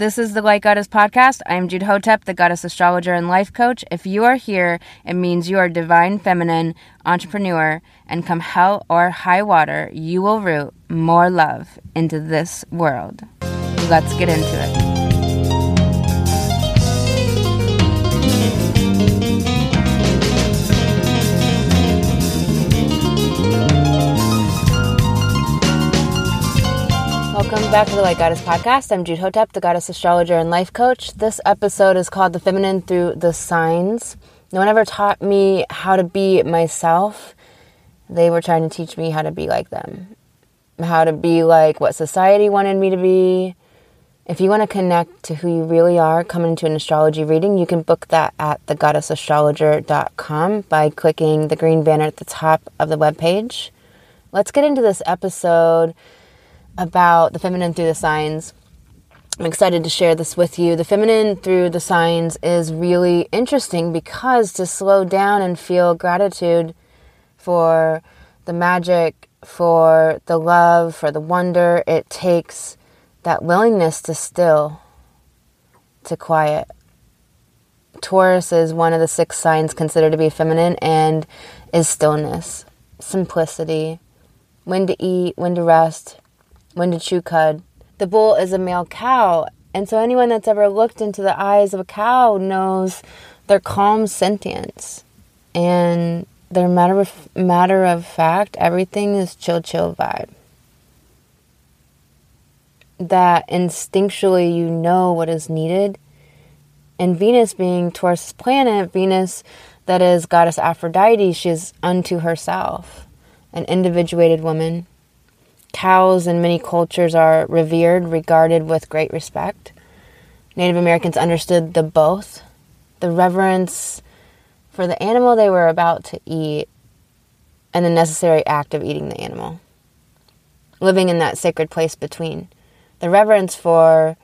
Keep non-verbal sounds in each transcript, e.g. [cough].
This is the Light Goddess podcast. I am Jude Hotep, the goddess astrologer and life coach. If you are here, it means you are divine feminine, entrepreneur, and come hell or high water, you will root more love into this world. Let's get into it. Welcome back to the Light Goddess Podcast. I'm Jude Hotep, the goddess astrologer and life coach. This episode is called The Feminine Through the Signs. No one ever taught me how to be myself. They were trying to teach me how to be like them, how to be like what society wanted me to be. If you want to connect to who you really are, come into an astrology reading, you can book that at thegoddessastrologer.com by clicking the green banner at the top of the webpage. Let's get into this episode about the feminine through the signs. I'm excited to share this with you. The feminine through the signs is really interesting because to slow down and feel gratitude for the magic, for the love, for the wonder, it takes that willingness to still, to quiet. Taurus is one of the six signs considered to be feminine and is stillness, simplicity, when to eat, when to rest, when to chew cud. The bull is a male cow, and so anyone that's ever looked into the eyes of a cow knows their calm sentience and their matter of matter of fact. Everything is chill, chill vibe. That instinctually you know what is needed. And Venus being Taurus planet, Venus that is goddess Aphrodite, she's unto herself, an individuated woman Cows in many cultures are revered, regarded with great respect. Native Americans understood the both the reverence for the animal they were about to eat and the necessary act of eating the animal. Living in that sacred place between. The reverence for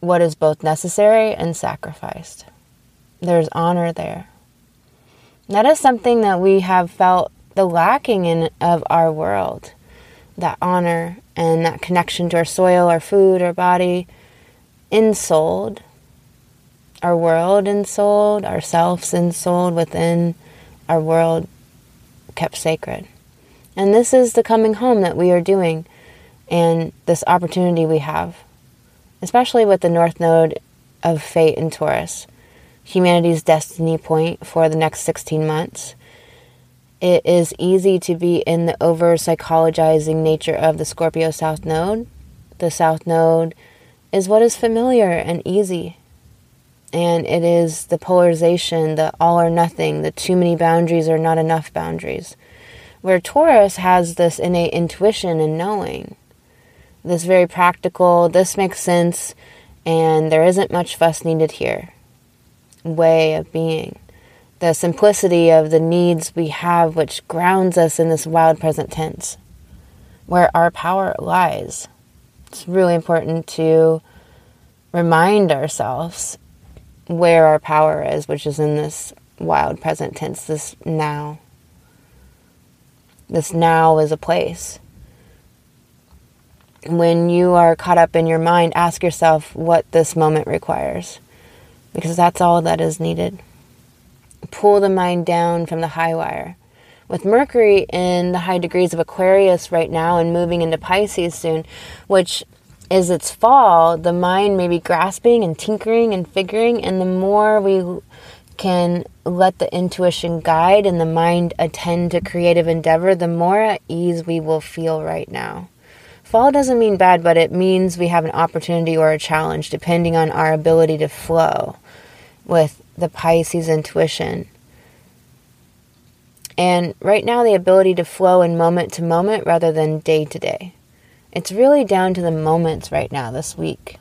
what is both necessary and sacrificed. There's honor there. That is something that we have felt the lacking in of our world that honor and that connection to our soil, our food, our body, ensouled, our world ensouled, ourselves ensouled within our world kept sacred. And this is the coming home that we are doing and this opportunity we have, especially with the North Node of Fate in Taurus, humanity's destiny point for the next 16 months it is easy to be in the over psychologizing nature of the Scorpio South Node. The South Node is what is familiar and easy. And it is the polarization, the all or nothing, the too many boundaries or not enough boundaries. Where Taurus has this innate intuition and knowing, this very practical, this makes sense, and there isn't much fuss needed here way of being the simplicity of the needs we have, which grounds us in this wild present tense, where our power lies. It's really important to remind ourselves where our power is, which is in this wild present tense, this now. This now is a place. When you are caught up in your mind, ask yourself what this moment requires, because that's all that is needed pull the mind down from the high wire. With Mercury in the high degrees of Aquarius right now and moving into Pisces soon, which is its fall, the mind may be grasping and tinkering and figuring, and the more we can let the intuition guide and the mind attend to creative endeavor, the more at ease we will feel right now. Fall doesn't mean bad, but it means we have an opportunity or a challenge depending on our ability to flow with the Pisces intuition. And right now, the ability to flow in moment to moment rather than day to day. It's really down to the moments right now this week.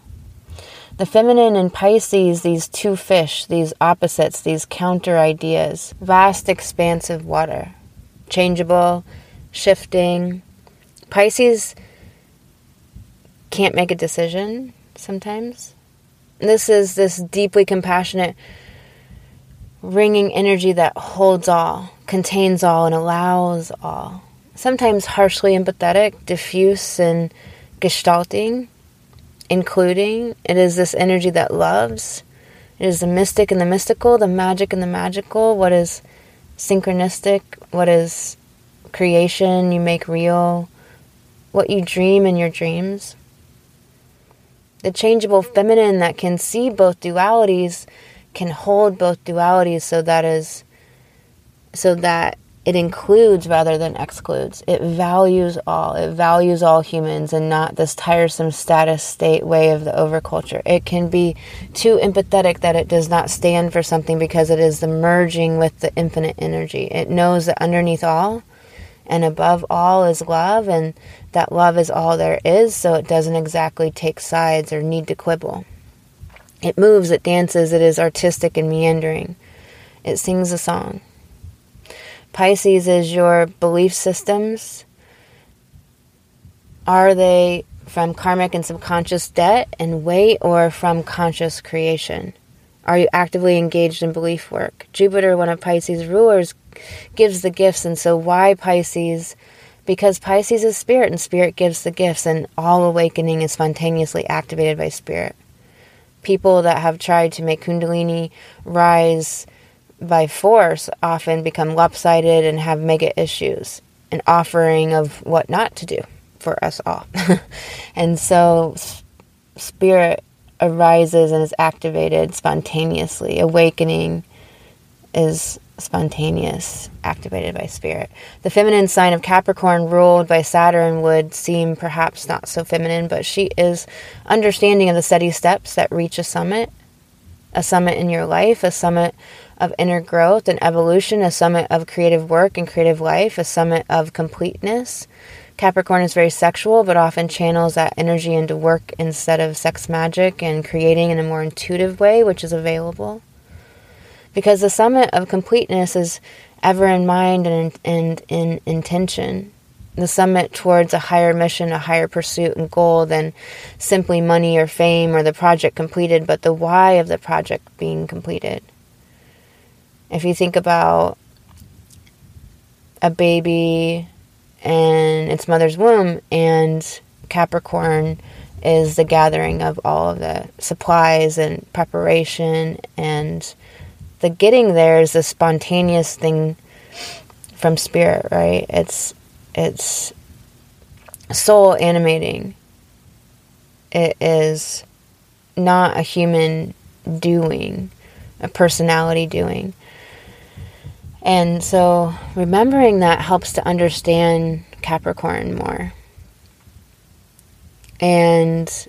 The feminine and Pisces, these two fish, these opposites, these counter ideas, vast expansive water, changeable, shifting. Pisces can't make a decision sometimes. This is this deeply compassionate ringing energy that holds all, contains all, and allows all. Sometimes harshly empathetic, diffuse, and gestalting. including. It is this energy that loves. It is the mystic and the mystical, the magic and the magical, what is synchronistic, what is creation you make real, what you dream in your dreams. The changeable feminine that can see both dualities can hold both dualities so that is so that it includes rather than excludes. It values all. It values all humans and not this tiresome status state way of the overculture. It can be too empathetic that it does not stand for something because it is the merging with the infinite energy. It knows that underneath all and above all is love, and that love is all there is, so it doesn't exactly take sides or need to quibble. It moves, it dances, it is artistic and meandering. It sings a song. Pisces is your belief systems. Are they from karmic and subconscious debt and weight or from conscious creation? Are you actively engaged in belief work? Jupiter, one of Pisces' rulers, gives the gifts, and so why Pisces? Because Pisces is spirit, and spirit gives the gifts, and all awakening is spontaneously activated by spirit. People that have tried to make Kundalini rise by force often become lopsided and have mega issues, an offering of what not to do for us all. [laughs] and so spirit arises and is activated spontaneously. Awakening is spontaneous, activated by spirit. The feminine sign of Capricorn, ruled by Saturn, would seem perhaps not so feminine, but she is understanding of the steady steps that reach a summit, a summit in your life, a summit of inner growth and evolution, a summit of creative work and creative life, a summit of completeness. Capricorn is very sexual, but often channels that energy into work instead of sex magic and creating in a more intuitive way, which is available. Because the summit of completeness is ever in mind and, and in intention. The summit towards a higher mission, a higher pursuit and goal than simply money or fame or the project completed, but the why of the project being completed. If you think about a baby and its mother's womb, and Capricorn is the gathering of all of the supplies and preparation, and the getting there is a spontaneous thing from spirit, right? It's it's soul animating. It is not a human doing, a personality doing. And so remembering that helps to understand Capricorn more. And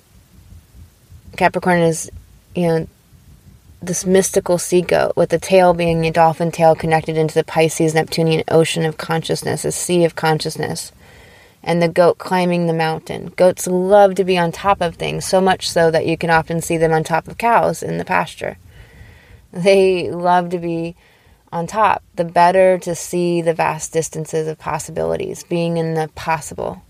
Capricorn is, you know, this mystical sea goat with the tail being a dolphin tail connected into the Pisces Neptunian ocean of consciousness, a sea of consciousness. And the goat climbing the mountain. Goats love to be on top of things, so much so that you can often see them on top of cows in the pasture. They love to be on top, the better to see the vast distances of possibilities, being in the possible.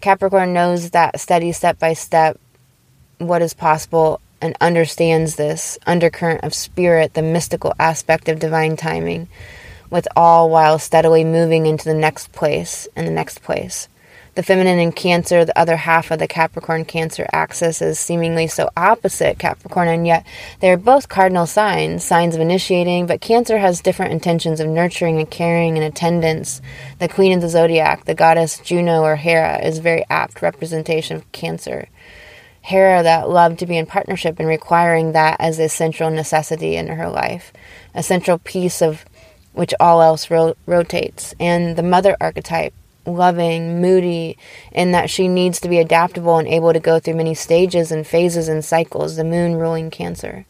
Capricorn knows that steady step by step what is possible and understands this undercurrent of spirit, the mystical aspect of divine timing, with all while steadily moving into the next place and the next place. The feminine in Cancer, the other half of the Capricorn Cancer axis, is seemingly so opposite Capricorn, and yet they are both cardinal signs, signs of initiating, but Cancer has different intentions of nurturing and caring and attendance. The Queen of the Zodiac, the goddess Juno or Hera, is a very apt representation of Cancer. Hera that loved to be in partnership and requiring that as a central necessity in her life, a central piece of which all else ro- rotates, and the mother archetype loving, moody, in that she needs to be adaptable and able to go through many stages and phases and cycles, the moon ruling Cancer.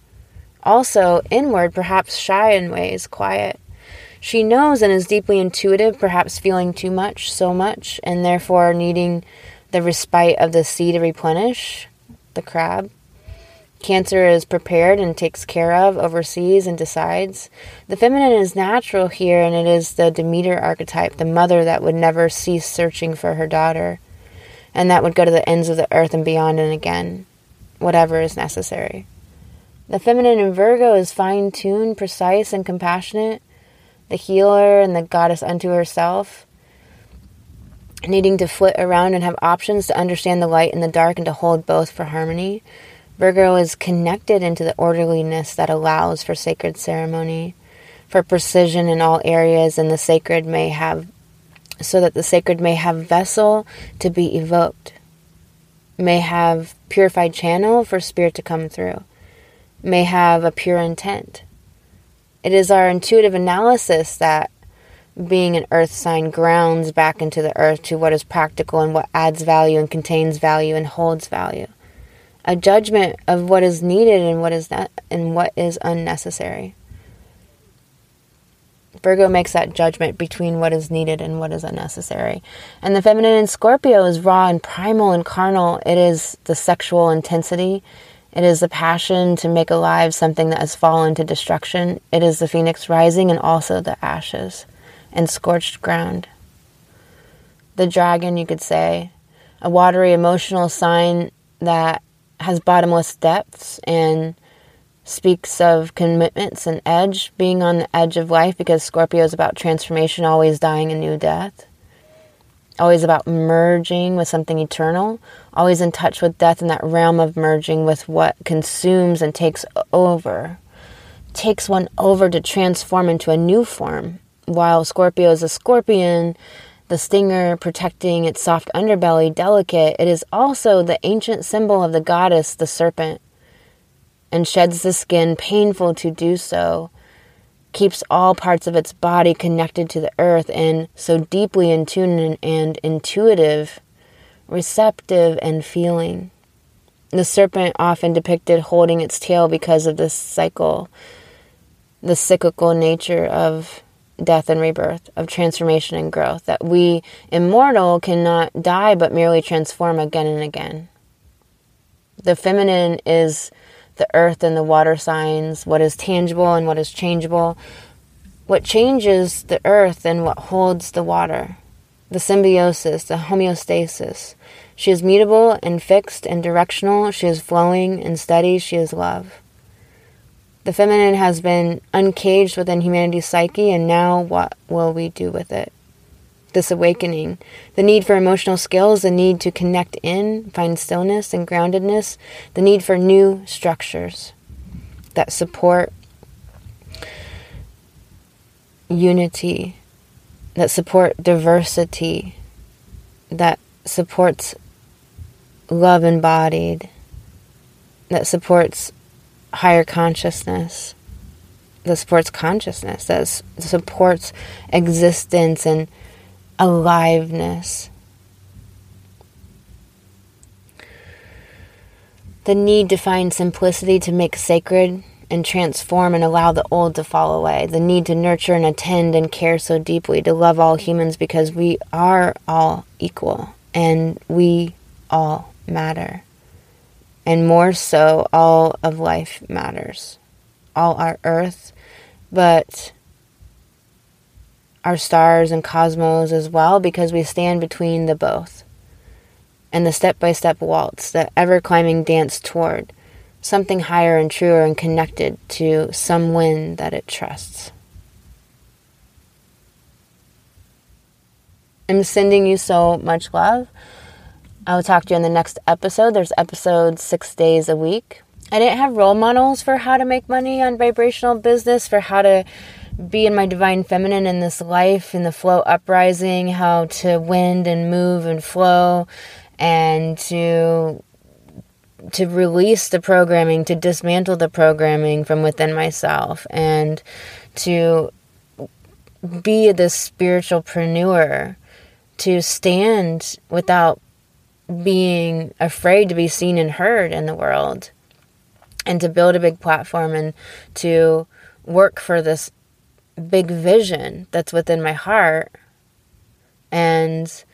Also, inward, perhaps shy in ways, quiet. She knows and is deeply intuitive, perhaps feeling too much, so much, and therefore needing the respite of the sea to replenish, the crab. Cancer is prepared and takes care of, oversees, and decides. The feminine is natural here, and it is the Demeter archetype, the mother that would never cease searching for her daughter, and that would go to the ends of the earth and beyond and again, whatever is necessary. The feminine in Virgo is fine tuned, precise, and compassionate, the healer and the goddess unto herself. Needing to flit around and have options to understand the light and the dark and to hold both for harmony. Virgo is connected into the orderliness that allows for sacred ceremony, for precision in all areas, and the sacred may have, so that the sacred may have vessel to be evoked, may have purified channel for spirit to come through, may have a pure intent. It is our intuitive analysis that being an earth sign grounds back into the earth to what is practical and what adds value and contains value and holds value. A judgment of what is needed and what is not and what is unnecessary. Virgo makes that judgment between what is needed and what is unnecessary. And the feminine in Scorpio is raw and primal and carnal. It is the sexual intensity. It is the passion to make alive something that has fallen to destruction. It is the phoenix rising and also the ashes and scorched ground. The dragon, you could say, a watery emotional sign that has bottomless depths and speaks of commitments and edge, being on the edge of life because Scorpio is about transformation, always dying a new death. Always about merging with something eternal, always in touch with death in that realm of merging with what consumes and takes over, takes one over to transform into a new form, while Scorpio is a scorpion, the stinger protecting its soft underbelly, delicate, it is also the ancient symbol of the goddess, the serpent, and sheds the skin, painful to do so, keeps all parts of its body connected to the earth, and so deeply in tune and intuitive, receptive, and feeling. The serpent often depicted holding its tail because of this cycle, the cyclical nature of death and rebirth, of transformation and growth, that we, immortal, cannot die but merely transform again and again. The feminine is the earth and the water signs, what is tangible and what is changeable, what changes the earth and what holds the water, the symbiosis, the homeostasis. She is mutable and fixed and directional. She is flowing and steady. She is love. The feminine has been uncaged within humanity's psyche, and now what will we do with it? This awakening, the need for emotional skills, the need to connect in, find stillness and groundedness, the need for new structures that support unity, that support diversity, that supports love embodied, that supports higher consciousness that supports consciousness, that supports existence and aliveness. The need to find simplicity to make sacred and transform and allow the old to fall away. The need to nurture and attend and care so deeply, to love all humans because we are all equal and we all matter and more so, all of life matters. All our earth, but our stars and cosmos as well, because we stand between the both. And the step by step waltz, the ever climbing dance toward something higher and truer and connected to some wind that it trusts. I'm sending you so much love. I will talk to you in the next episode. There's episodes six days a week. I didn't have role models for how to make money on vibrational business, for how to be in my divine feminine in this life, in the flow uprising, how to wind and move and flow, and to to release the programming, to dismantle the programming from within myself, and to be this spiritualpreneur, to stand without being afraid to be seen and heard in the world and to build a big platform and to work for this big vision that's within my heart. And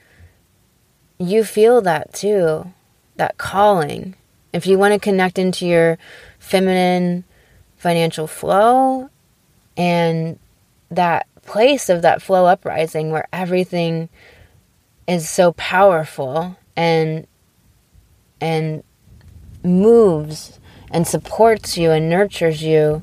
you feel that too, that calling. If you want to connect into your feminine financial flow and that place of that flow uprising where everything is so powerful and and moves and supports you and nurtures you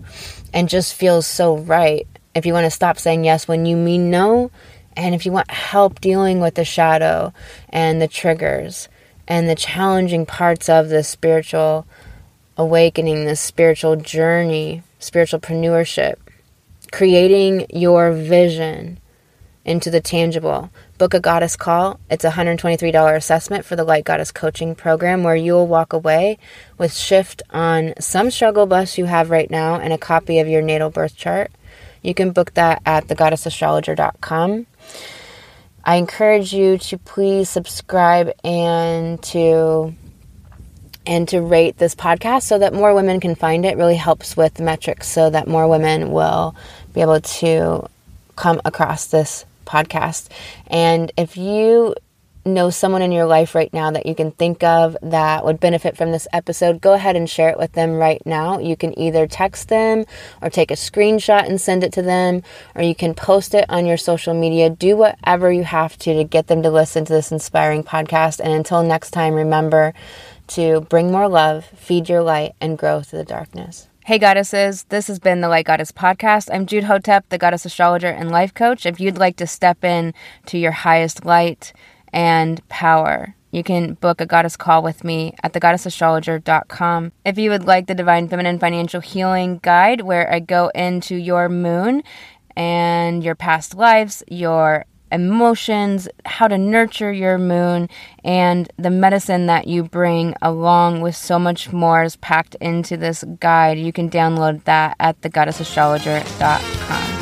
and just feels so right. If you want to stop saying yes when you mean no And if you want help dealing with the shadow and the triggers and the challenging parts of the spiritual awakening, the spiritual journey, spiritual entrepreneurship, creating your vision into the tangible. Book a goddess call. It's a $123 assessment for the Light Goddess Coaching Program where you'll walk away with shift on some struggle bus you have right now and a copy of your natal birth chart. You can book that at thegoddessastrologer.com. I encourage you to please subscribe and to and to rate this podcast so that more women can find it. it really helps with metrics so that more women will be able to come across this podcast. And if you know someone in your life right now that you can think of that would benefit from this episode, go ahead and share it with them right now. You can either text them or take a screenshot and send it to them, or you can post it on your social media. Do whatever you have to to get them to listen to this inspiring podcast. And until next time, remember to bring more love, feed your light, and grow through the darkness. Hey, goddesses, this has been the Light Goddess Podcast. I'm Jude Hotep, the goddess astrologer and life coach. If you'd like to step in to your highest light and power, you can book a goddess call with me at thegoddessastrologer.com. If you would like the Divine Feminine Financial Healing Guide, where I go into your moon and your past lives, your emotions, how to nurture your moon, and the medicine that you bring along with so much more is packed into this guide. You can download that at thegoddessastrologer.com.